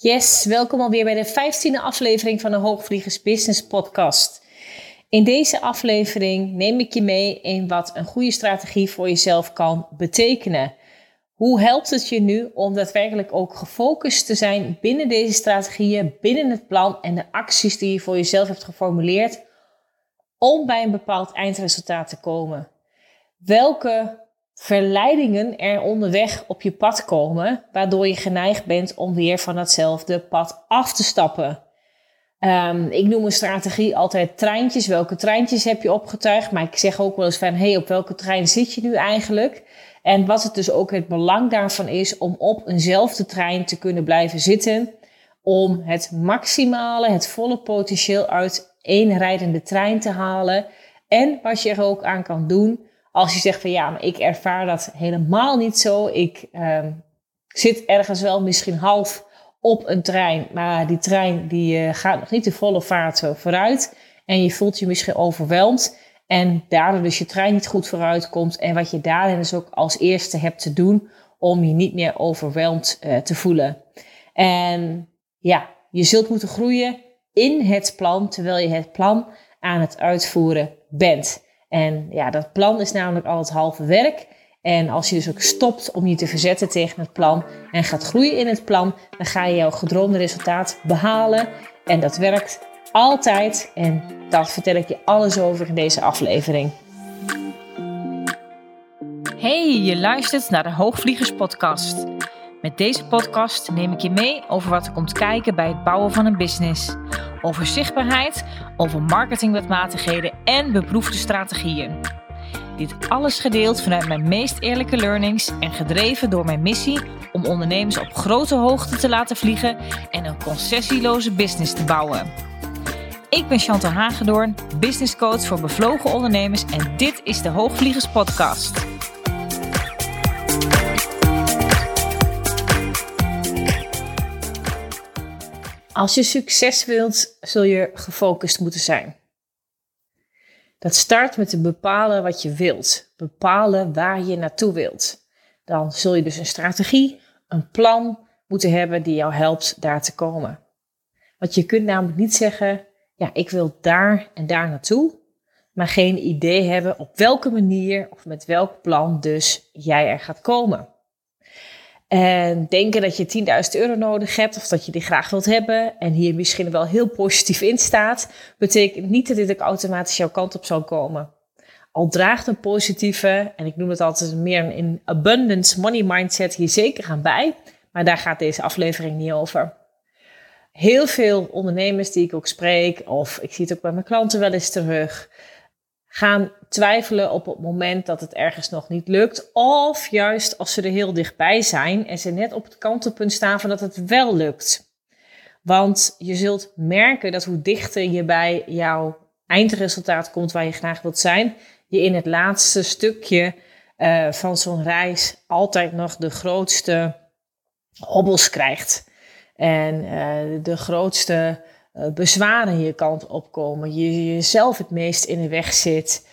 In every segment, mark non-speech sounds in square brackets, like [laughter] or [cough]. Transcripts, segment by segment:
Yes, welkom alweer bij de 15e aflevering van de Hoogvliegers Business Podcast. In deze aflevering neem ik je mee in wat een goede strategie voor jezelf kan betekenen. Hoe helpt het je nu om daadwerkelijk ook gefocust te zijn binnen deze strategieën, binnen het plan en de acties die je voor jezelf hebt geformuleerd om bij een bepaald eindresultaat te komen? Welke verleidingen er onderweg op je pad komen, waardoor je geneigd bent om weer van datzelfde pad af te stappen. Um, ik noem een strategie altijd treintjes. Welke treintjes heb je opgetuigd? Maar ik zeg ook wel eens van, hey, op welke trein zit je nu eigenlijk? En wat het dus ook het belang daarvan is om op eenzelfde trein te kunnen blijven zitten, om het maximale, het volle potentieel uit één rijdende trein te halen. En wat je er ook aan kan doen, als je zegt van ja, maar ik ervaar dat helemaal niet zo. Ik uh, zit ergens wel misschien half op een trein, maar die trein die uh, gaat nog niet de volle vaart vooruit. En je voelt je misschien overweldigd. En daardoor dus je trein niet goed vooruit komt. En wat je daarin dus ook als eerste hebt te doen om je niet meer overweldigd uh, te voelen. En ja, je zult moeten groeien in het plan terwijl je het plan aan het uitvoeren bent. En ja, dat plan is namelijk al het halve werk. En als je dus ook stopt om je te verzetten tegen het plan en gaat groeien in het plan, dan ga je jouw gedroomde resultaat behalen. En dat werkt altijd. En daar vertel ik je alles over in deze aflevering. Hey, je luistert naar de Hoogvliegers Podcast. Met deze podcast neem ik je mee over wat er komt kijken bij het bouwen van een business. Over zichtbaarheid, over marketingwetmatigheden en beproefde strategieën. Dit alles gedeeld vanuit mijn meest eerlijke learnings en gedreven door mijn missie om ondernemers op grote hoogte te laten vliegen en een concessieloze business te bouwen. Ik ben Chantal Hagedoorn, business coach voor bevlogen ondernemers en dit is de Hoogvliegers Podcast. Als je succes wilt, zul je gefocust moeten zijn. Dat start met te bepalen wat je wilt, bepalen waar je naartoe wilt. Dan zul je dus een strategie, een plan moeten hebben die jou helpt daar te komen. Want je kunt namelijk niet zeggen, ja, ik wil daar en daar naartoe, maar geen idee hebben op welke manier of met welk plan dus jij er gaat komen. En denken dat je 10.000 euro nodig hebt of dat je die graag wilt hebben en hier misschien wel heel positief in staat, betekent niet dat dit ook automatisch jouw kant op zal komen. Al draagt een positieve, en ik noem het altijd meer een abundance money mindset hier zeker aan bij, maar daar gaat deze aflevering niet over. Heel veel ondernemers die ik ook spreek, of ik zie het ook bij mijn klanten wel eens terug, gaan twijfelen op het moment dat het ergens nog niet lukt. Of juist als ze er heel dichtbij zijn en ze net op het kantelpunt staan van dat het wel lukt. Want je zult merken dat hoe dichter je bij jouw eindresultaat komt waar je graag wilt zijn, je in het laatste stukje uh, van zo'n reis altijd nog de grootste hobbels krijgt. En uh, de grootste bezwaren je kant opkomen. Je jezelf het meest in de weg zit.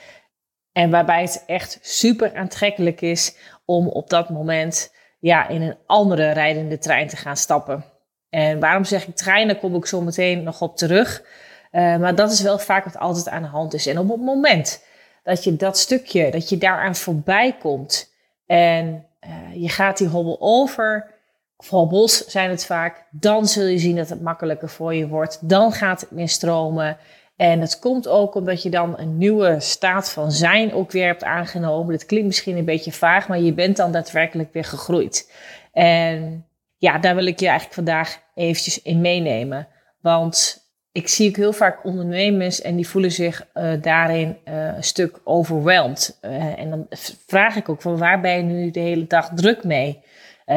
En waarbij het echt super aantrekkelijk is om op dat moment ja, in een andere rijdende trein te gaan stappen. En waarom zeg ik trein? Daar kom ik zo meteen nog op terug. Uh, maar dat is wel vaak wat altijd aan de hand is. En op het moment dat je dat stukje, dat je daaraan voorbij komt en uh, je gaat die hobbel over, of hobbels zijn het vaak, dan zul je zien dat het makkelijker voor je wordt. Dan gaat het meer stromen. En het komt ook omdat je dan een nieuwe staat van zijn ook weer hebt aangenomen. Dat klinkt misschien een beetje vaag, maar je bent dan daadwerkelijk weer gegroeid. En ja, daar wil ik je eigenlijk vandaag eventjes in meenemen. Want ik zie ook heel vaak ondernemers en die voelen zich uh, daarin uh, een stuk overweldigd. Uh, en dan vraag ik ook van waar ben je nu de hele dag druk mee?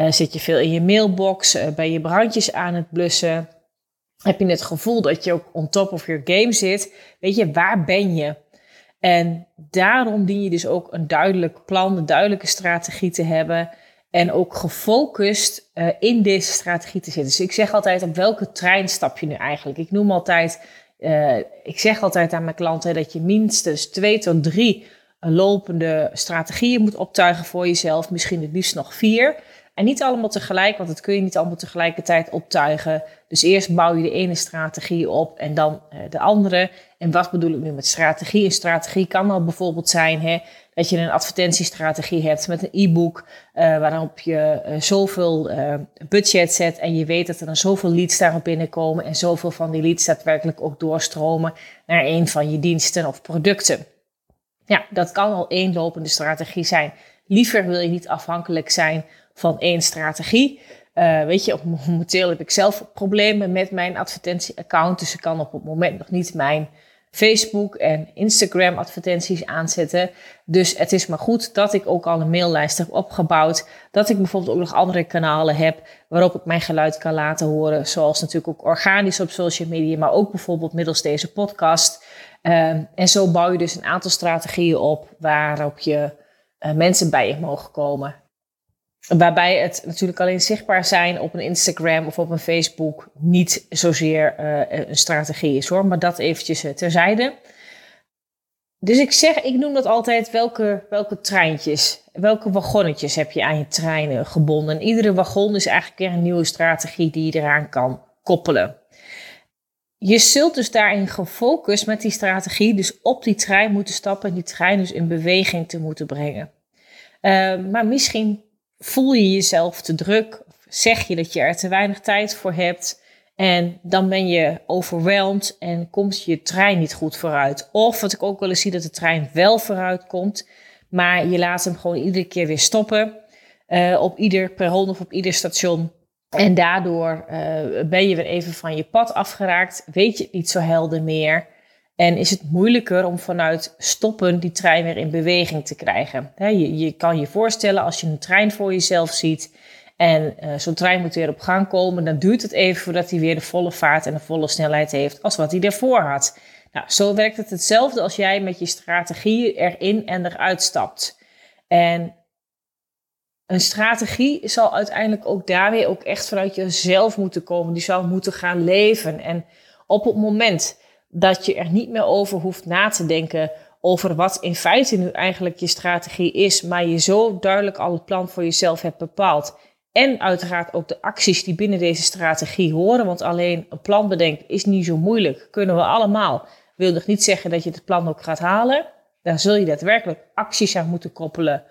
Zit je veel in je mailbox? ben je brandjes aan het blussen? heb je het gevoel dat je ook on top of your game zit. Weet je, waar ben je? En daarom dien je dus ook een duidelijk plan, een duidelijke strategie te hebben. En ook gefocust uh, in deze strategie te zitten. Dus ik zeg altijd, op welke trein stap je nu eigenlijk? Ik noem altijd, ik zeg altijd aan mijn klanten dat je minstens twee tot drie lopende strategieën moet optuigen voor jezelf. Misschien het liefst nog vier. En niet allemaal tegelijk, want dat kun je niet allemaal tegelijkertijd optuigen. Dus eerst bouw je de ene strategie op en dan uh, de andere. En wat bedoel ik nu met strategie? Een strategie kan al bijvoorbeeld zijn hè, dat je een advertentiestrategie hebt met een e-book, uh, waarop je uh, zoveel budget zet en je weet dat er dan zoveel leads daarop binnenkomen en zoveel van die leads daadwerkelijk ook doorstromen naar een van je diensten of producten. Ja, dat kan al één lopende strategie zijn. Liever wil je niet afhankelijk zijn van één strategie. Uh, weet je, [laughs] momenteel heb ik zelf problemen met mijn advertentieaccount. Dus ik kan op het moment nog niet mijn Facebook en Instagram advertenties aanzetten. Dus het is maar goed dat ik ook al een maillijst heb opgebouwd. Dat ik bijvoorbeeld ook nog andere kanalen heb waarop ik mijn geluid kan laten horen. Zoals natuurlijk ook organisch op social media, maar ook bijvoorbeeld middels deze podcast. Uh, en zo bouw je dus een aantal strategieën op waarop je uh, mensen bij je mogen komen. Waarbij het natuurlijk alleen zichtbaar zijn op een Instagram of op een Facebook niet zozeer uh, een strategie is hoor, maar dat eventjes uh, terzijde. Dus ik zeg, ik noem dat altijd welke, welke treintjes, welke wagonnetjes heb je aan je treinen gebonden. En iedere wagon is eigenlijk weer een nieuwe strategie die je eraan kan koppelen. Je zult dus daarin gefocust met die strategie, dus op die trein moeten stappen en die trein dus in beweging te moeten brengen. Uh, maar misschien voel je jezelf te druk, of zeg je dat je er te weinig tijd voor hebt. En dan ben je overweldigd en komt je trein niet goed vooruit. Of wat ik ook wel eens zie, dat de trein wel vooruit komt, maar je laat hem gewoon iedere keer weer stoppen. Uh, op ieder perron of op ieder station. En daardoor uh, ben je weer even van je pad afgeraakt, weet je het niet zo helder meer. En is het moeilijker om vanuit stoppen die trein weer in beweging te krijgen. je, je, kan je voorstellen als je een trein voor jezelf ziet en uh, zo'n trein moet weer op gang komen, dan duurt het even voordat hij weer de volle vaart en de volle snelheid heeft als wat hij daarvoor had. Nou, zo werkt het hetzelfde als jij met je strategie erin en eruit stapt. En een strategie zal uiteindelijk ook daar weer ook echt vanuit jezelf moeten komen. Die zal moeten gaan leven. En op het moment dat je er niet meer over hoeft na te denken over wat in feite nu eigenlijk je strategie is, maar je zo duidelijk al het plan voor jezelf hebt bepaald. En uiteraard ook de acties die binnen deze strategie horen, want alleen een plan bedenken is niet zo moeilijk, kunnen we allemaal. Wil nog niet zeggen dat je het plan ook gaat halen. Dan zul je daadwerkelijk acties aan moeten koppelen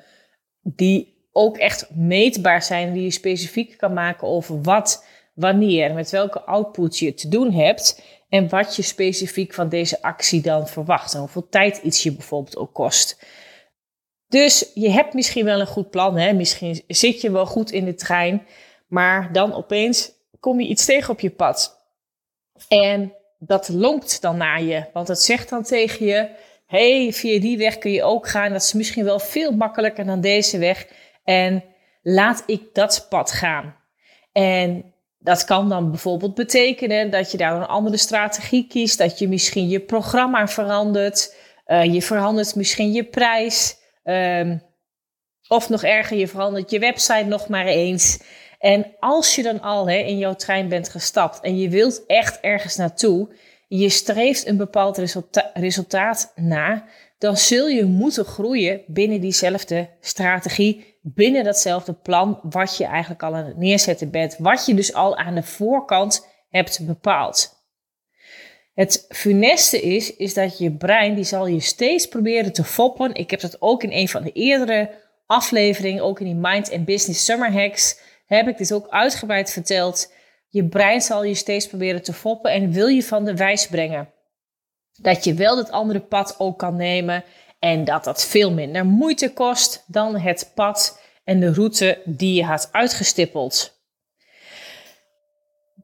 die ook echt meetbaar zijn, die je specifiek kan maken over wat, wanneer, met welke output je te doen hebt. En wat je specifiek van deze actie dan verwacht. En hoeveel tijd iets je bijvoorbeeld ook kost. Dus je hebt misschien wel een goed plan. Hè? Misschien zit je wel goed in de trein. Maar dan opeens kom je iets tegen op je pad. En dat lonkt dan naar je. Want het zegt dan tegen je: hey, via die weg kun je ook gaan. Dat is misschien wel veel makkelijker dan deze weg. En laat ik dat pad gaan. En dat kan dan bijvoorbeeld betekenen dat je daar een andere strategie kiest, dat je misschien je programma verandert, uh, je verandert misschien je prijs, um, of nog erger, je verandert je website nog maar eens. En als je dan al hè, in jouw trein bent gestapt en je wilt echt ergens naartoe, je streeft een bepaald resulta resultaat na, dan zul je moeten groeien binnen diezelfde strategie, binnen datzelfde plan wat je eigenlijk al aan het neerzetten bent, wat je dus al aan de voorkant hebt bepaald. Het funeste is, is dat je brein, die zal je steeds proberen te foppen. Ik heb dat ook in een van de eerdere afleveringen, ook in die Mind and Business Summer Hacks, heb ik dit ook uitgebreid verteld. Je brein zal je steeds proberen te foppen en wil je van de wijs brengen. Dat je wel dat andere pad ook kan nemen en dat dat veel minder moeite kost dan het pad en de route die je had uitgestippeld.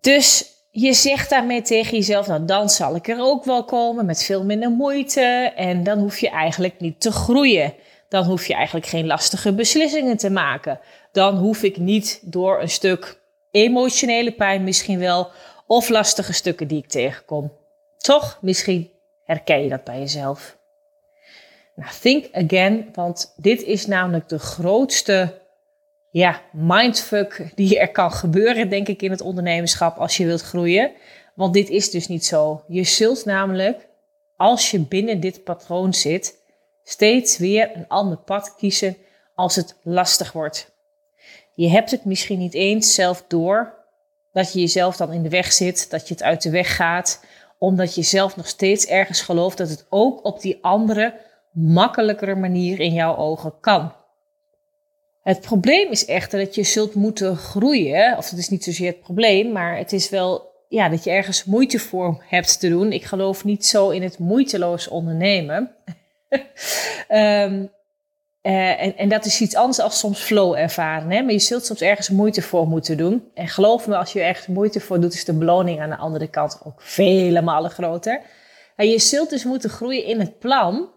Dus je zegt daarmee tegen jezelf, nou dan zal ik er ook wel komen met veel minder moeite en dan hoef je eigenlijk niet te groeien. Dan hoef je eigenlijk geen lastige beslissingen te maken. Dan hoef ik niet door een stuk emotionele pijn misschien wel of lastige stukken die ik tegenkom. Toch, misschien herken je dat bij jezelf. Nou, think again, want dit is namelijk de grootste ja, mindfuck die er kan gebeuren, denk ik, in het ondernemerschap als je wilt groeien. Want dit is dus niet zo. Je zult namelijk, als je binnen dit patroon zit, steeds weer een ander pad kiezen als het lastig wordt. Je hebt het misschien niet eens zelf door dat je jezelf dan in de weg zit, dat je het uit de weg gaat, omdat je zelf nog steeds ergens gelooft dat het ook op die andere, makkelijkere manier in jouw ogen kan. Het probleem is echter dat je zult moeten groeien, of dat is niet zozeer het probleem, maar het is wel ja, dat je ergens moeite voor hebt te doen. Ik geloof niet zo in het moeiteloos ondernemen. um, [laughs] uh, en, en, dat is iets anders als soms flow ervaren. Hè? Maar je zult soms ergens moeite voor moeten doen. En geloof me, als je ergens moeite voor doet, is de beloning aan de andere kant ook vele malen groter. En je zult dus moeten groeien in het plan,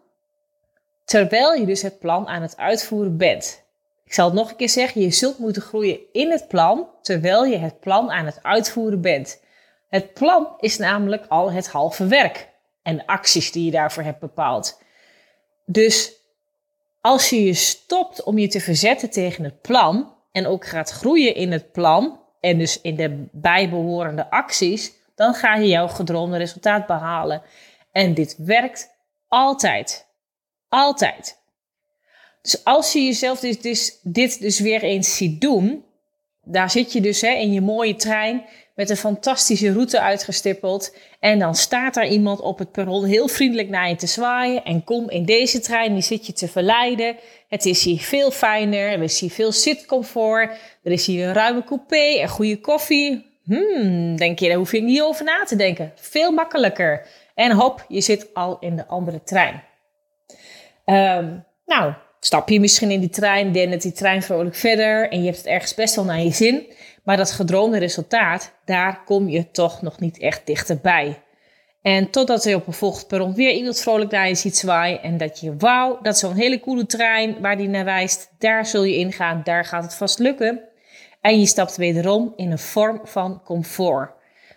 terwijl je dus het plan aan het uitvoeren bent. Ik zal het nog een keer zeggen, je zult moeten groeien in het plan, terwijl je het plan aan het uitvoeren bent. Het plan is namelijk al het halve werk en de acties die je daarvoor hebt bepaald. Dus als je je stopt om je te verzetten tegen het plan en ook gaat groeien in het plan en dus in de bijbehorende acties, dan ga je jouw gedroomde resultaat behalen. En dit werkt altijd. Altijd. Dus als je jezelf dit dit dus weer eens ziet doen, daar zit je dus hè, in je mooie trein met een fantastische route uitgestippeld. En dan staat daar iemand op het perron heel vriendelijk naar je te zwaaien. En kom in deze trein, die zit je te verleiden. Het is hier veel fijner, er is hier veel zitcomfort. Er is hier een ruime coupé en goede koffie. Hmm, denk je, daar hoef je niet over na te denken. Veel makkelijker. En hop, je zit al in de andere trein. Um, nou, stap je misschien in die trein, dendert die trein vrolijk verder en je hebt het ergens best wel naar je zin. Maar dat gedroomde resultaat, daar kom je toch nog niet echt dichterbij. En totdat je op een volgend perron weer iemand vrolijk naar je ziet zwaaien. En dat je, wauw, dat is zo'n hele coole trein waar die naar wijst. Daar zul je ingaan, daar gaat het vast lukken. En je stapt wederom in een vorm van comfort.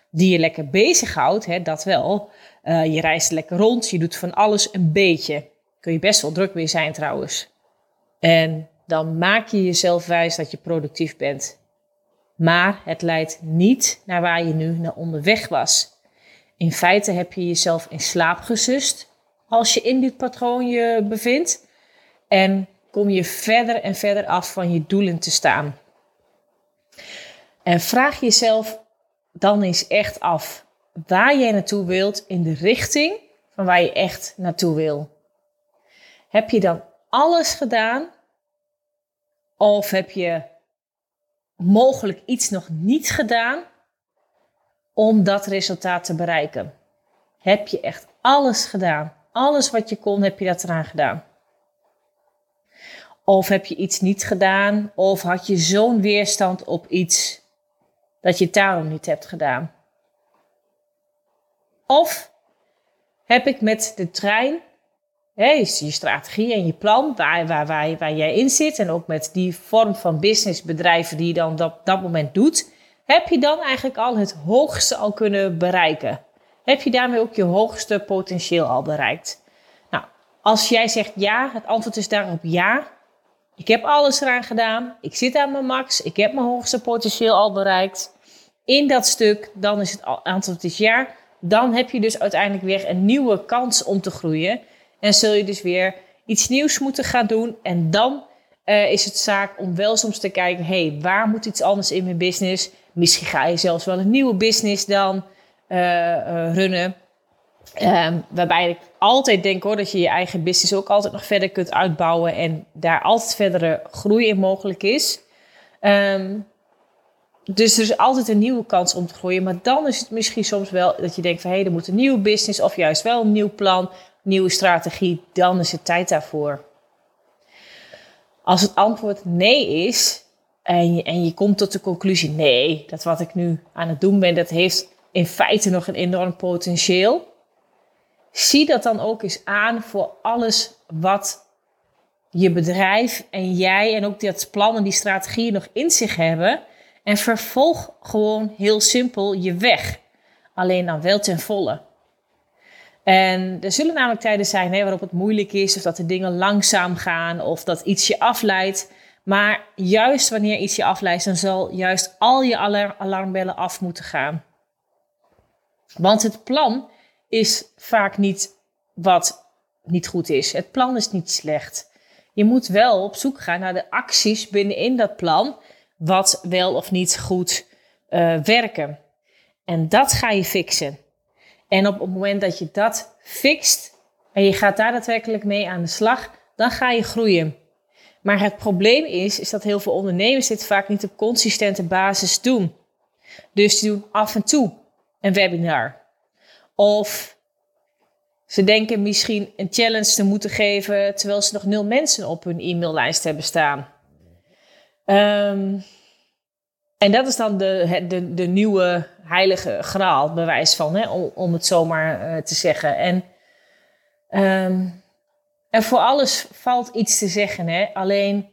Die je lekker bezighoudt, hè, dat wel. Uh, je reist lekker rond, je doet van alles een beetje. Kun je best wel druk mee zijn trouwens. En dan maak je jezelf wijs dat je productief bent. Maar het leidt niet naar waar je nu naar onderweg was. In feite heb je jezelf in slaap gesust als je in dit patroon je bevindt. En kom je verder en verder af van je doelen te staan. En vraag jezelf dan eens echt af waar jij naartoe wilt in de richting van waar je echt naartoe wil. Heb je dan alles gedaan? Of heb je mogelijk iets nog niet gedaan om dat resultaat te bereiken? Heb je echt alles gedaan? Alles wat je kon, heb je dat eraan gedaan? Of heb je iets niet gedaan? Of had je zo'n weerstand op iets dat je daarom niet hebt gedaan? Of heb ik met de trein je strategie en je plan, waar, waar, waar, waar jij in zit. En ook met die vorm van businessbedrijven die je dan op dat, dat moment doet. Heb je dan eigenlijk al het hoogste al kunnen bereiken? Heb je daarmee ook je hoogste potentieel al bereikt? Nou, als jij zegt ja, het antwoord is daarop ja. Ik heb alles eraan gedaan. Ik zit aan mijn max. Ik heb mijn hoogste potentieel al bereikt. In dat stuk, dan is het antwoord is ja. Dan heb je dus uiteindelijk weer een nieuwe kans om te groeien. En zul je dus weer iets nieuws moeten gaan doen. En dan uh, is het zaak om wel soms te kijken: hey, waar moet iets anders in mijn business? Misschien ga je zelfs wel een nieuwe business dan uh, uh, runnen. Um, waarbij ik altijd denk hoor, dat je je eigen business ook altijd nog verder kunt uitbouwen en daar altijd verdere groei in mogelijk is. Um, dus er is altijd een nieuwe kans om te groeien. Maar dan is het misschien soms wel dat je denkt van hé, hey, er moet een nieuwe business of juist wel een nieuw plan nieuwe strategie, dan is het tijd daarvoor. Als het antwoord nee is en je, en je komt tot de conclusie nee, dat wat ik nu aan het doen ben, dat heeft in feite nog een enorm potentieel. Zie dat dan ook eens aan voor alles wat je bedrijf en jij en ook dat plan en die strategieën nog in zich hebben. En vervolg gewoon heel simpel je weg. Alleen dan wel ten volle. En er zullen namelijk tijden zijn hè, waarop het moeilijk is, of dat de dingen langzaam gaan, of dat iets je afleidt. Maar juist wanneer iets je afleidt, dan zal juist al je alarmbellen af moeten gaan. Want het plan is vaak niet wat niet goed is. Het plan is niet slecht. Je moet wel op zoek gaan naar de acties binnenin dat plan, wat wel of niet goed uh, werken. En dat ga je fixen. En op het moment dat je dat fixt en je gaat daar daadwerkelijk mee aan de slag, dan ga je groeien. Maar het probleem is, is dat heel veel ondernemers dit vaak niet op consistente basis doen. Dus die doen af en toe een webinar. Of ze denken misschien een challenge te moeten geven terwijl ze nog nul mensen op hun e-maillijst hebben staan. Ehm, en dat is dan de, de, de nieuwe heilige graal, bewijs van, hè, om, om het zomaar uh, te zeggen. En, um, en voor alles valt iets te zeggen. Hè? Alleen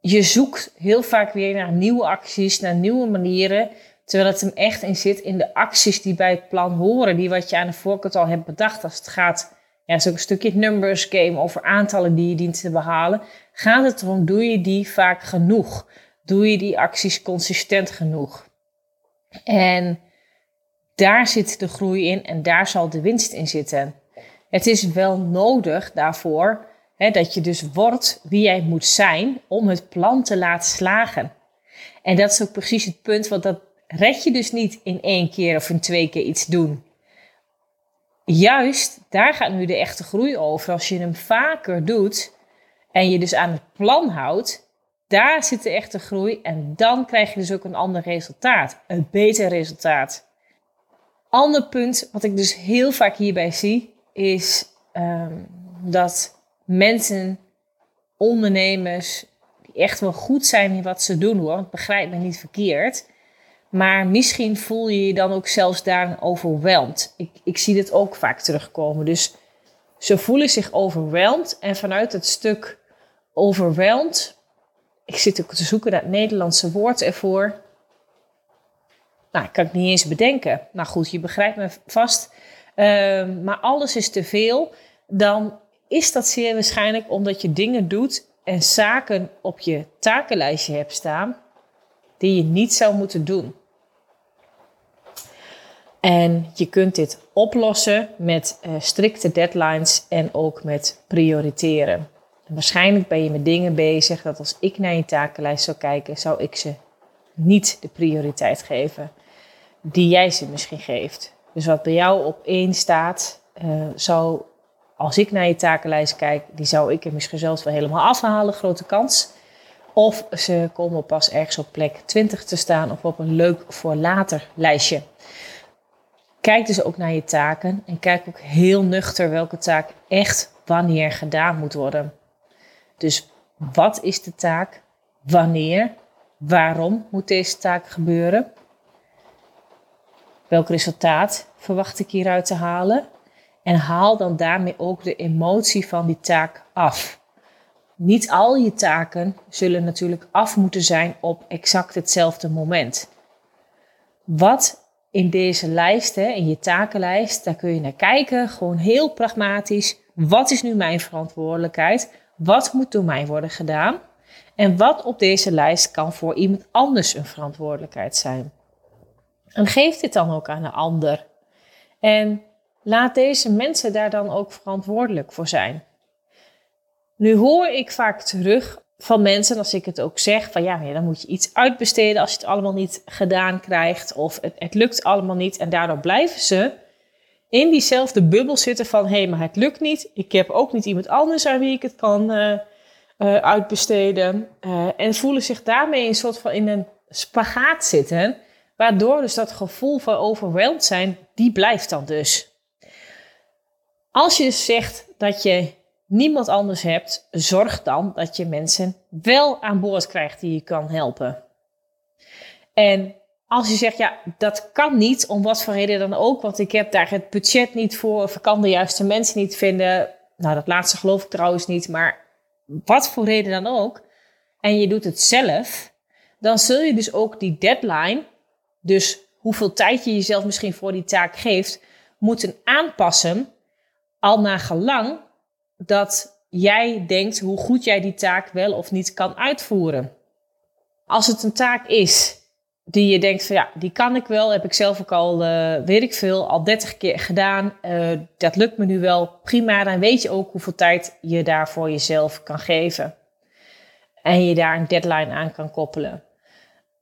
je zoekt heel vaak weer naar nieuwe acties, naar nieuwe manieren. Terwijl het hem echt in zit in de acties die bij het plan horen. Die wat je aan de voorkant al hebt bedacht. Als het gaat, ja, zo'n stukje numbers game over aantallen die je dient te behalen. Gaat het erom, doe je die vaak genoeg? Doe je die acties consistent genoeg? En daar zit de groei in en daar zal de winst in zitten. Het is wel nodig daarvoor hè, dat je dus wordt wie jij moet zijn om het plan te laten slagen. En dat is ook precies het punt, want dat red je dus niet in één keer of in twee keer iets doen. Juist, daar gaat nu de echte groei over. Als je hem vaker doet en je dus aan het plan houdt, daar zit de echte groei en dan krijg je dus ook een ander resultaat, een beter resultaat. Ander punt wat ik dus heel vaak hierbij zie, is ehm, dat mensen, ondernemers, die echt wel goed zijn in wat ze doen hoor, begrijp me niet verkeerd, maar misschien voel je je dan ook zelfs daarin overweldigd. Ik, ik zie dit ook vaak terugkomen. Dus ze voelen zich overweldigd en vanuit het stuk overweldigd ik zit ook te zoeken naar het Nederlandse woord ervoor. Nou, ik kan het niet eens bedenken. Nou goed, je begrijpt me vast. Ehm, maar alles is te veel. Dan is dat zeer waarschijnlijk omdat je dingen doet en zaken op je takenlijstje hebt staan die je niet zou moeten doen. En je kunt dit oplossen met uh, strikte deadlines en ook met prioriteren waarschijnlijk ben je met dingen bezig dat als ik naar je takenlijst zou kijken, zou ik ze niet de prioriteit geven die jij ze misschien geeft. Dus wat bij jou op één staat, uh, zou, als ik naar je takenlijst kijk, die zou ik er misschien zelfs wel helemaal afhalen, grote kans. Of ze komen pas ergens op plek 20 te staan of op een leuk voor later lijstje. Kijk dus ook naar je taken en kijk ook heel nuchter welke taak echt wanneer gedaan moet worden. Dus wat is de taak? Wanneer? Waarom moet deze taak gebeuren? Welk resultaat verwacht ik hieruit te halen? En haal dan daarmee ook de emotie van die taak af. Niet al je taken zullen natuurlijk af moeten zijn op exact hetzelfde moment. Wat in deze lijst, hè, in je takenlijst, daar kun je naar kijken, gewoon heel pragmatisch. Wat is nu mijn verantwoordelijkheid? Wat moet door mij worden gedaan? En wat op deze lijst kan voor iemand anders een verantwoordelijkheid zijn? En geef dit dan ook aan een ander. En laat deze mensen daar dan ook verantwoordelijk voor zijn. Nu hoor ik vaak terug van mensen, als ik het ook zeg, van ja, dan moet je iets uitbesteden als je het allemaal niet gedaan krijgt. Of het, het lukt allemaal niet. En daardoor blijven ze in diezelfde bubbel zitten van hé, hey, maar het lukt niet. Ik heb ook niet iemand anders aan wie ik het kan uh, uh, uitbesteden. Uh, en voelen zich daarmee een soort van in een spagaat zitten. Waardoor dus dat gevoel van overweldigd zijn, die blijft dan dus. Als je dus zegt dat je niemand anders hebt, zorg dan dat je mensen wel aan boord krijgt die je kan helpen. En als je zegt, ja, dat kan niet, om wat voor reden dan ook, want ik heb daar het budget niet voor, of ik kan de juiste mensen niet vinden. Nou, dat laatste geloof ik trouwens niet, maar wat voor reden dan ook, en je doet het zelf, dan zul je dus ook die deadline, dus hoeveel tijd je jezelf misschien voor die taak geeft, moeten aanpassen, al naar gelang dat jij denkt hoe goed jij die taak wel of niet kan uitvoeren. Als het een taak is die je denkt van ja, die kan ik wel. Heb ik zelf ook al, uh, weet ik veel, al 30 keer gedaan. Uh, dat lukt me nu wel prima. Dan weet je ook hoeveel tijd je daar voor jezelf kan geven. En je daar een deadline aan kan koppelen.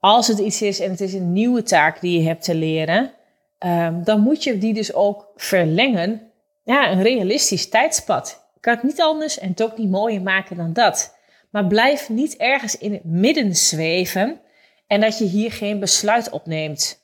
als het iets is en het is een nieuwe taak die je hebt te leren, ehm, dan moet je die dus ook verlengen. Ja, een realistisch tijdspad. Ik kan het niet anders en ook niet mooier maken dan dat. Maar blijf niet ergens in het midden zweven en dat je hier geen besluit opneemt.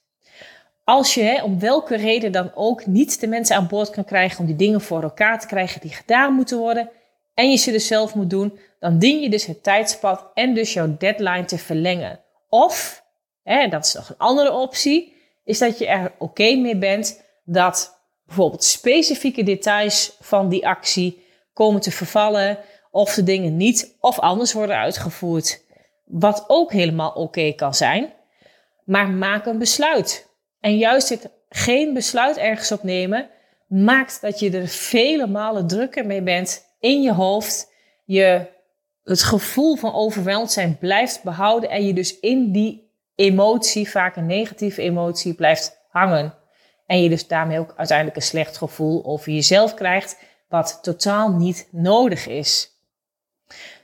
Als je om welke reden dan ook niet de mensen aan boord kan krijgen om die dingen voor elkaar te krijgen die gedaan moeten worden en je ze dus zelf moet doen, dan dien je dus het tijdspad en dus jouw deadline te verlengen. Of, hè, dat is nog een andere optie, is dat je er oké mee bent dat bijvoorbeeld specifieke details van die actie komen te vervallen of de dingen niet of anders worden uitgevoerd. Wat ook helemaal oké kan zijn. Maar maak een besluit. En juist het geen besluit ergens opnemen maakt dat je er vele malen drukker mee bent in je hoofd. Je het gevoel van overweldigd zijn blijft behouden en je dus in die emotie, vaak een negatieve emotie, blijft hangen. En je dus daarmee ook uiteindelijk een slecht gevoel over jezelf krijgt, wat totaal niet nodig is.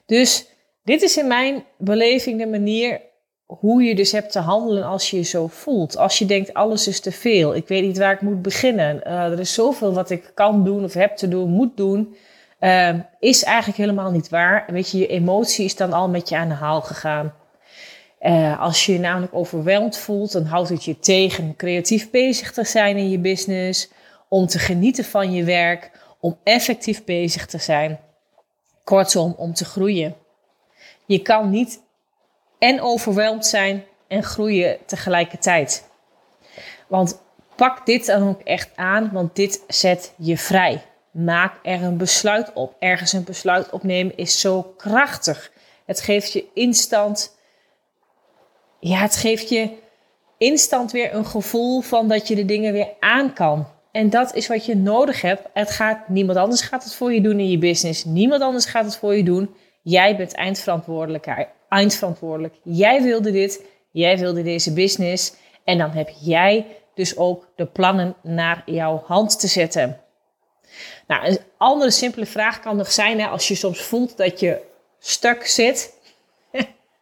Dus dit is in mijn beleving de manier hoe je dus hebt te handelen als je je zo voelt. Als je denkt, alles is te veel, ik weet niet waar ik moet beginnen, uh, er is zoveel wat ik kan doen of heb te doen, moet doen, uh, is eigenlijk helemaal niet waar. Weet je, je emotie is dan al met je aan de haal gegaan. Uh, als je je namelijk overweldigd voelt, dan houdt het je tegen om creatief bezig te zijn in je business, om te genieten van je werk, om effectief bezig te zijn. Kortom, om te groeien. Je kan niet en overweldigd zijn en groeien tegelijkertijd. Want pak dit dan ook echt aan, want dit zet je vrij. Maak er een besluit op. Ergens een besluit opnemen is zo krachtig. Het geeft je instant, ja, het geeft je instant weer een gevoel van dat je de dingen weer aan kan. En dat is wat je nodig hebt. Het gaat, niemand anders gaat het voor je doen in je business. Niemand anders gaat het voor je doen. Jij bent eindverantwoordelijk. eindverantwoordelijk. Jij wilde dit. Jij wilde deze business. En dan heb jij dus ook de plannen naar jouw hand te zetten. Nou, een andere simpele vraag kan nog zijn hè, als je soms voelt dat je stuk zit.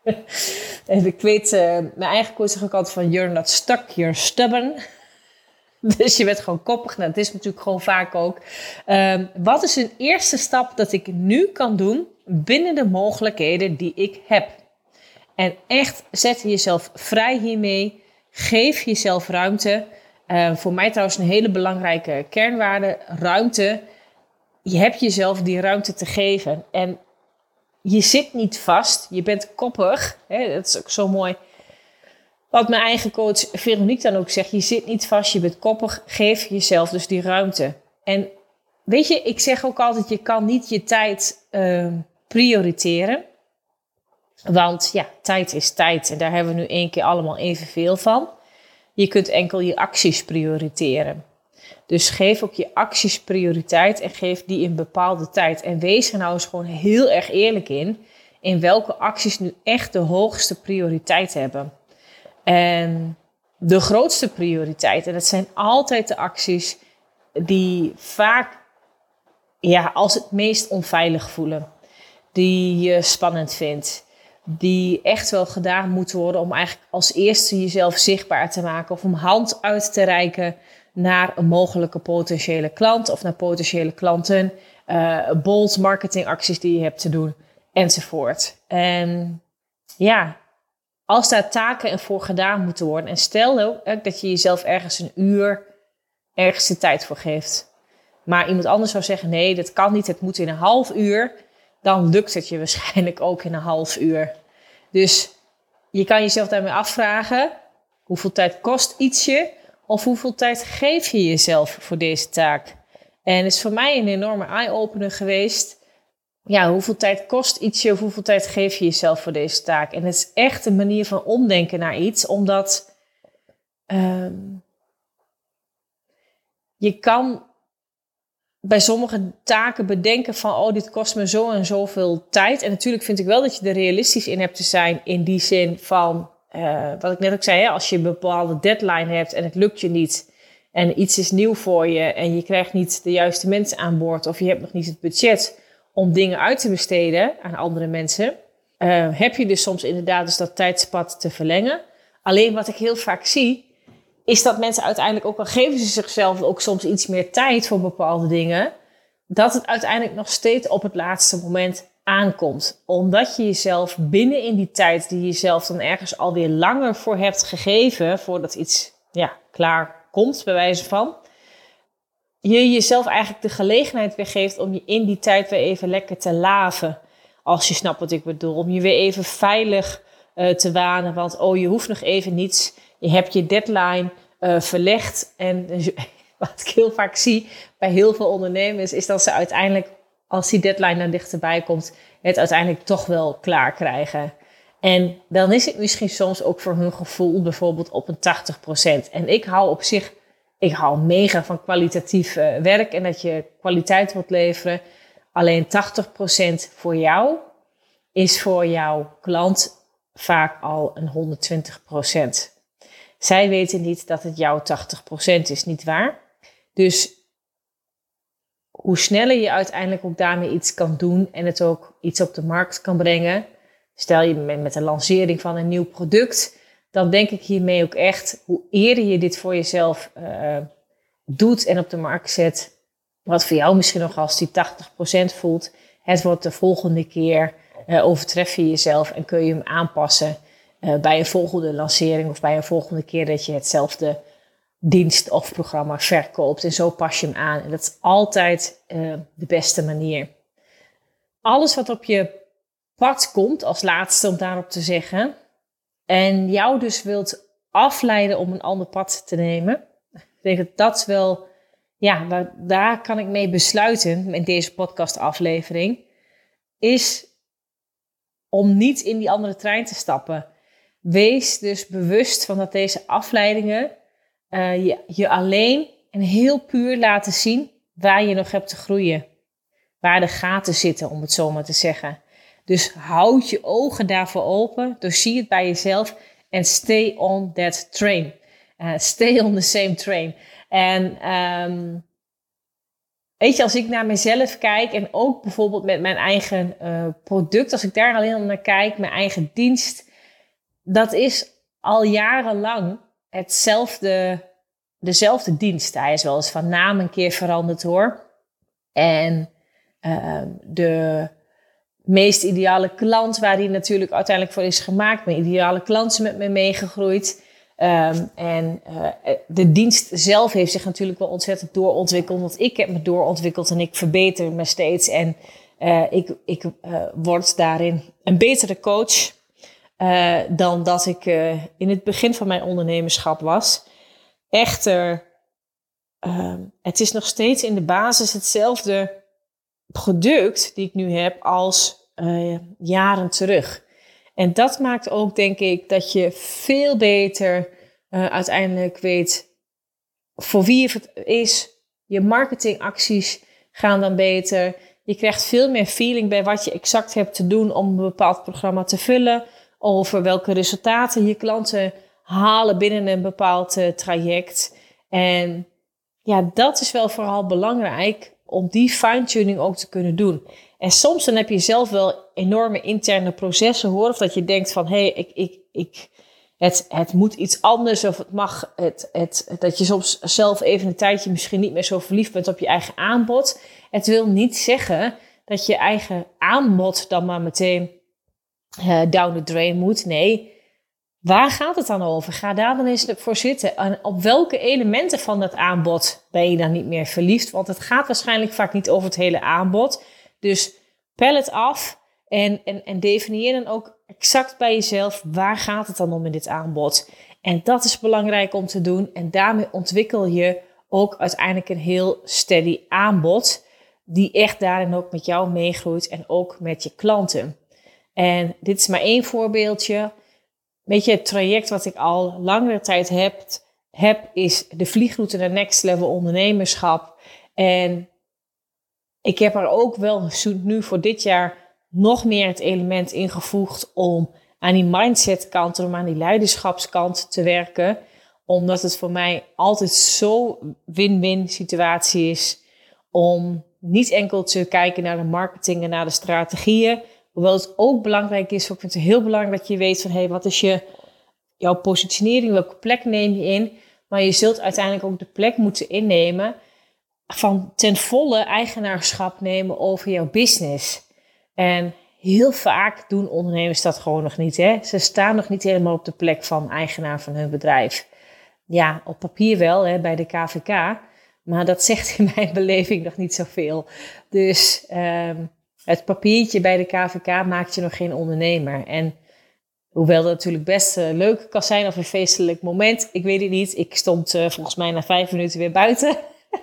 [laughs] ik weet, uh, mijn eigen ook altijd van you're not stuck, you're stubborn. [laughs] Dus je bent gewoon koppig. Nou, dat is natuurlijk gewoon vaak ook. Um, wat is een eerste stap dat ik nu kan doen binnen de mogelijkheden die ik heb? En echt zet jezelf vrij hiermee. Geef jezelf ruimte. Uh, voor mij trouwens een hele belangrijke kernwaarde: ruimte. Je hebt jezelf die ruimte te geven. En je zit niet vast. Je bent koppig. Hè? Dat is ook zo mooi. Wat mijn eigen coach Veronique dan ook zegt, je zit niet vast, je bent koppig, geef jezelf dus die ruimte. En weet je, ik zeg ook altijd, je kan niet je tijd uh, prioriteren. Want ja, tijd is tijd en daar hebben we nu één keer allemaal evenveel van. Je kunt enkel je acties prioriteren. Dus geef ook je acties prioriteit en geef die in bepaalde tijd. En wees er nou eens gewoon heel erg eerlijk in, in welke acties nu echt de hoogste prioriteit hebben. En de grootste prioriteit, en dat zijn altijd de acties die vaak ja, als het meest onveilig voelen, die je spannend vindt, die echt wel gedaan moeten worden om eigenlijk als eerste jezelf zichtbaar te maken of om hand uit te reiken naar een mogelijke potentiële klant of naar potentiële klanten, uh, bold marketingacties die je hebt te doen enzovoort. En ja, als daar taken voor gedaan moeten worden, en stel ook dat je jezelf ergens een uur, ergens de tijd voor geeft. Maar iemand anders zou zeggen: nee, dat kan niet, het moet in een half uur. Dan lukt het je waarschijnlijk ook in een half uur. Dus je kan jezelf daarmee afvragen: hoeveel tijd kost ietsje? Of hoeveel tijd geef je jezelf voor deze taak? En het is voor mij een enorme eye-opener geweest ja, hoeveel tijd kost ietsje of hoeveel tijd geef je jezelf voor deze taak? En het is echt een manier van omdenken naar iets, omdat um, je kan bij sommige taken bedenken van, oh, dit kost me zo en zoveel tijd. En natuurlijk vind ik wel dat je er realistisch in hebt te zijn, in die zin van, uh, wat ik net ook zei, hè, als je een bepaalde deadline hebt en het lukt je niet en iets is nieuw voor je en je krijgt niet de juiste mensen aan boord of je hebt nog niet het budget om dingen uit te besteden aan andere mensen, uh, heb je dus soms inderdaad dus dat tijdspad te verlengen. Alleen wat ik heel vaak zie, is dat mensen uiteindelijk ook al geven ze zichzelf ook soms iets meer tijd voor bepaalde dingen, dat het uiteindelijk nog steeds op het laatste moment aankomt. Omdat je jezelf binnen in die tijd die je jezelf dan ergens alweer langer voor hebt gegeven, voordat iets ja, klaar komt, bij wijze van, je jezelf eigenlijk de gelegenheid weer geeft om je in die tijd weer even lekker te laven. Als je snapt wat ik bedoel. Om je weer even veilig uh, te wanen. Want oh, je hoeft nog even niets. Je hebt je deadline uh, verlegd. En [laughs] wat ik heel vaak zie bij heel veel ondernemers, is dat ze uiteindelijk, als die deadline dan dichterbij komt, het uiteindelijk toch wel klaar krijgen. En dan is het misschien soms ook voor hun gevoel bijvoorbeeld op een 80%. En ik hou op zich, ik hou mega van kwalitatief uh, werk en dat je kwaliteit wilt leveren. Alleen 80% voor jou is voor jouw klant vaak al een 120%. Zij weten niet dat het jouw 80% is, niet waar? Dus hoe sneller je uiteindelijk ook daarmee iets kan doen en het ook iets op de markt kan brengen. Stel je met de lancering van een nieuw product, dan denk ik hiermee ook echt, hoe eerder je dit voor jezelf uh, doet en op de markt zet, wat voor jou misschien nog als die 80% voelt, het wordt de volgende keer uh, overtref je jezelf en kun je hem aanpassen uh, bij een volgende lancering of bij een volgende keer dat je hetzelfde dienst of programma verkoopt. En zo pas je hem aan. En dat is altijd uh, de beste manier. Alles wat op je pad komt, als laatste om daarop te zeggen, en jou dus wilt afleiden om een ander pad te nemen. Ik denk dat dat wel, ja, daar kan ik mee besluiten in deze podcastaflevering, is om niet in die andere trein te stappen. Wees dus bewust van dat deze afleidingen uh, je, je alleen en heel puur laten zien waar je nog hebt te groeien. Waar de gaten zitten, om het zo maar te zeggen. Dus houd je ogen daarvoor open, doorzie het bij jezelf en stay on that train. Uh, stay on the same train. En um, weet je, als ik naar mezelf kijk en ook bijvoorbeeld met mijn eigen uh, product, als ik daar alleen naar kijk, mijn eigen dienst, dat is al jarenlang hetzelfde, dezelfde dienst. Hij is wel eens van naam een keer veranderd hoor. En uh, de meest ideale klant, waar die natuurlijk uiteindelijk voor is gemaakt, mijn ideale klant is met me meegegroeid. Um, en uh, de dienst zelf heeft zich natuurlijk wel ontzettend doorontwikkeld. Want ik heb me doorontwikkeld en ik verbeter me steeds. En uh, ik, ik word daarin een betere coach dan dat ik in het begin van mijn ondernemerschap was. Echter, ehm, het is nog steeds in de basis hetzelfde product die ik nu heb als jaren terug. En dat maakt ook, denk ik, dat je veel beter uh, uiteindelijk weet voor wie het is. Je marketingacties gaan dan beter. Je krijgt veel meer feeling bij wat je exact hebt te doen om een bepaald programma te vullen. Over welke resultaten je klanten halen binnen een bepaald uh, traject. En ja, dat is wel vooral belangrijk om die fine-tuning ook te kunnen doen. En soms dan heb je zelf wel enorme interne processen hoor. Of dat je denkt van hé, hey, ik, ik, ik, het, het moet iets anders. Of het mag, het, het, dat je soms zelf even een tijdje misschien niet meer zo verliefd bent op je eigen aanbod. Het wil niet zeggen dat je eigen aanbod dan maar meteen uh, down the drain moet. Nee, waar gaat het dan over? Ga daar dan eens voor zitten. En op welke elementen van dat aanbod ben je dan niet meer verliefd? Want het gaat waarschijnlijk vaak niet over het hele aanbod. Dus pel het af en, en, en definieer dan ook exact bij jezelf waar gaat het dan om in dit aanbod. En dat is belangrijk om te doen. En daarmee ontwikkel je ook uiteindelijk een heel steady aanbod. Die echt daarin ook met jou meegroeit en ook met je klanten. En dit is maar één voorbeeldje. Weet je, het traject wat ik al langere tijd heb, heb is de vliegroute naar next level ondernemerschap. En ik heb er ook wel nu voor dit jaar nog meer het element ingevoegd om aan die mindset kant, om aan die leiderschapskant te werken. Omdat het voor mij altijd zo win-win situatie is om niet enkel te kijken naar de marketing en naar de strategieën. Hoewel het ook belangrijk is, ik vind het heel belangrijk dat je weet van hé, hey, wat is je jouw positionering, welke plek neem je in. Maar je zult uiteindelijk ook de plek moeten innemen van ten volle eigenaarschap nemen over jouw business. En heel vaak doen ondernemers dat gewoon nog niet. Hè? Ze staan nog niet helemaal op de plek van eigenaar van hun bedrijf. Ja, op papier wel hè, bij de KVK. Maar dat zegt in mijn beleving nog niet zoveel. Dus um, het papiertje bij de KVK maakt je nog geen ondernemer. En hoewel dat natuurlijk best uh, leuk kan zijn of een feestelijk moment, ik weet het niet. Ik stond uh, volgens mij na vijf minuten weer buiten.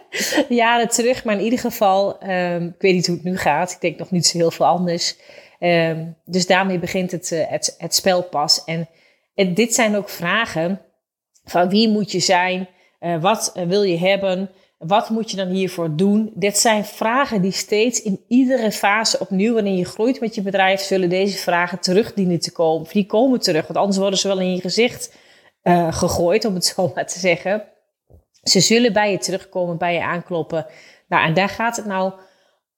[laughs] Jaren terug, maar in ieder geval, um, ik weet niet hoe het nu gaat. Ik denk nog niet zo heel veel anders. Um, dus daarmee begint het, uh, het, het spel pas. En, en dit zijn ook vragen van wie moet je zijn, wat wil je hebben, wat moet je dan hiervoor doen? Dit zijn vragen die steeds in iedere fase opnieuw, wanneer je groeit met je bedrijf, zullen deze vragen terug dienen te komen. die komen terug, want anders worden ze wel in je gezicht uh, gegooid, om het zo maar te zeggen. Ze zullen bij je terugkomen, bij je aankloppen. Nou, en daar gaat het nou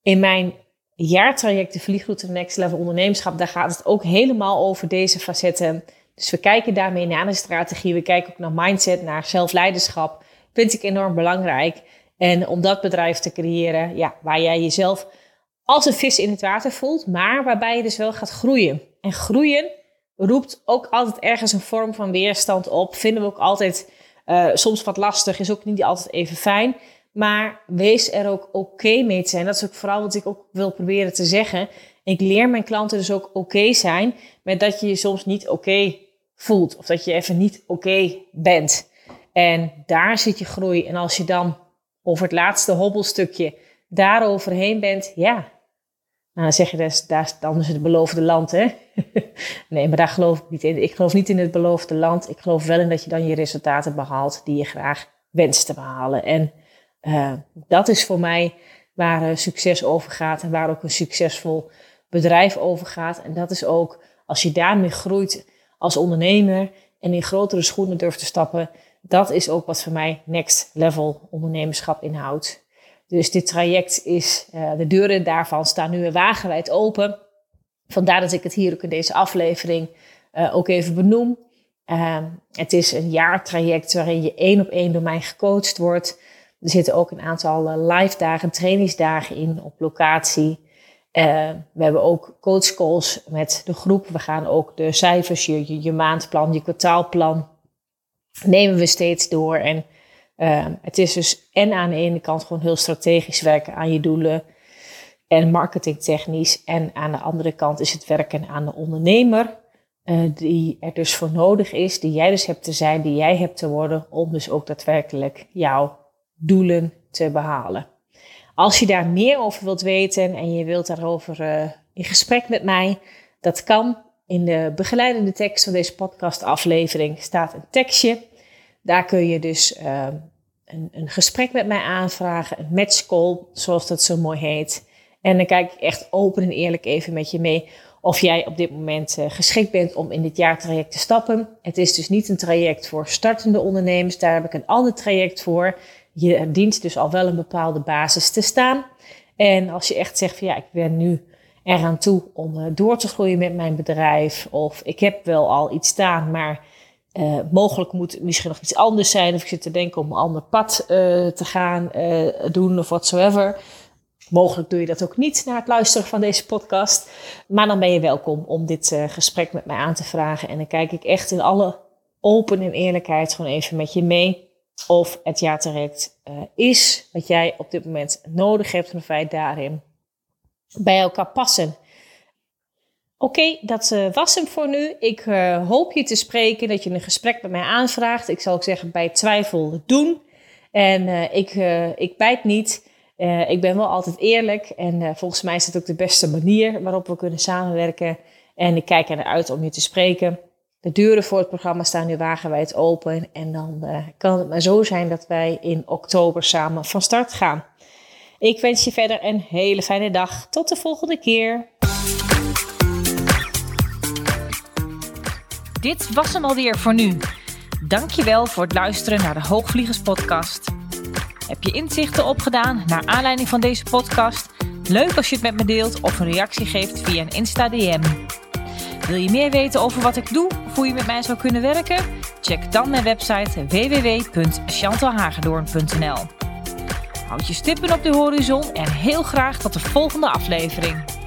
in mijn jaartraject, de Vliegroute Next Level Ondernemerschap, daar gaat het ook helemaal over deze facetten. Dus we kijken daarmee naar de strategie, we kijken ook naar mindset, naar zelfleiderschap. Vind ik enorm belangrijk. En om dat bedrijf te creëren, ja, waar jij jezelf als een vis in het water voelt, maar waarbij je dus wel gaat groeien. En groeien roept ook altijd ergens een vorm van weerstand op. Vinden we ook altijd uh, soms wat lastig, is ook niet altijd even fijn. Maar wees er ook oké mee te zijn. Dat is ook vooral wat ik ook wil proberen te zeggen. Ik leer mijn klanten dus ook oké zijn met dat je je soms niet oké voelt. Of dat je even niet oké bent. En daar zit je groei. En als je dan over het laatste hobbelstukje daaroverheen bent, ja, nou, dan zeg je, dat daar, dan is het beloofde land, hè? [laughs] nee, maar daar geloof ik niet in. Ik geloof niet in het beloofde land. Ik geloof wel in dat je dan je resultaten behaalt die je graag wenst te behalen. En uh, dat is voor mij waar uh, succes over gaat en waar ook een succesvol bedrijf over gaat. En dat is ook, als je daarmee groeit als ondernemer en in grotere schoenen durft te stappen, dat is ook wat voor mij next level ondernemerschap inhoudt. Dus dit traject is, uh, de deuren daarvan staan nu wagenwijd open. Vandaar dat ik het hier ook in deze aflevering uh, ook even benoem. Uh, het is een jaartraject waarin je één op één door mij gecoacht wordt. Er zitten ook een aantal live dagen, trainingsdagen in op locatie. we hebben ook coachcalls met de groep. We gaan ook de cijfers, je, je maandplan, je kwartaalplan nemen we steeds door. En uh, het is dus en aan de ene kant gewoon heel strategisch werken aan je doelen en marketingtechnisch. En aan de andere kant is het werken aan de ondernemer. Uh, die er dus voor nodig is, die jij dus hebt te zijn, die jij hebt te worden, om dus ook daadwerkelijk jouw doelen te behalen. Als je daar meer over wilt weten en je wilt daarover uh, in gesprek met mij, dat kan. In de begeleidende tekst van deze podcastaflevering staat een tekstje. Daar kun je dus uh, een, een, gesprek met mij aanvragen, een matchcall, zoals dat zo mooi heet. En dan kijk ik echt open en eerlijk even met je mee of jij op dit moment uh, geschikt bent om in dit jaartraject te stappen. Het is dus niet een traject voor startende ondernemers, daar heb ik een ander traject voor. Je dient dus al wel een bepaalde basis te staan. En als je echt zegt van ja, ik ben nu eraan toe om uh, door te groeien met mijn bedrijf. Of ik heb wel al iets staan, maar uh, mogelijk moet misschien nog iets anders zijn. Of ik zit te denken om een ander pad uh, te gaan doen of whatsoever. Mogelijk doe je dat ook niet na het luisteren van deze podcast. Maar dan ben je welkom om dit gesprek met mij aan te vragen. En dan kijk ik echt in alle open en eerlijkheid gewoon even met je mee. Of het ja terecht is wat jij op dit moment nodig hebt en of wij daarin bij elkaar passen. Oké, dat uh, was hem voor nu. Ik uh, hoop je te spreken, dat je een gesprek met mij aanvraagt. Ik zal ook zeggen, bij twijfel doen. En uh, ik, ik bijt niet. ik ben wel altijd eerlijk. En volgens mij is dat ook de beste manier waarop we kunnen samenwerken. En ik kijk er uit om je te spreken. De deuren voor het programma staan nu wagenwijd open. En dan kan het maar zo zijn dat wij in oktober samen van start gaan. Ik wens je verder een hele fijne dag. Tot de volgende keer. Dit was hem alweer voor nu. Dankjewel voor het luisteren naar de Hoogvliegers podcast. Heb je inzichten opgedaan naar aanleiding van deze podcast? Leuk als je het met me deelt of een reactie geeft via een Insta DM. Wil je meer weten over wat ik doe of hoe je met mij zou kunnen werken? Check dan mijn website www.chantalhagedoorn.nl. Houd je stippen op de horizon en heel graag tot de volgende aflevering.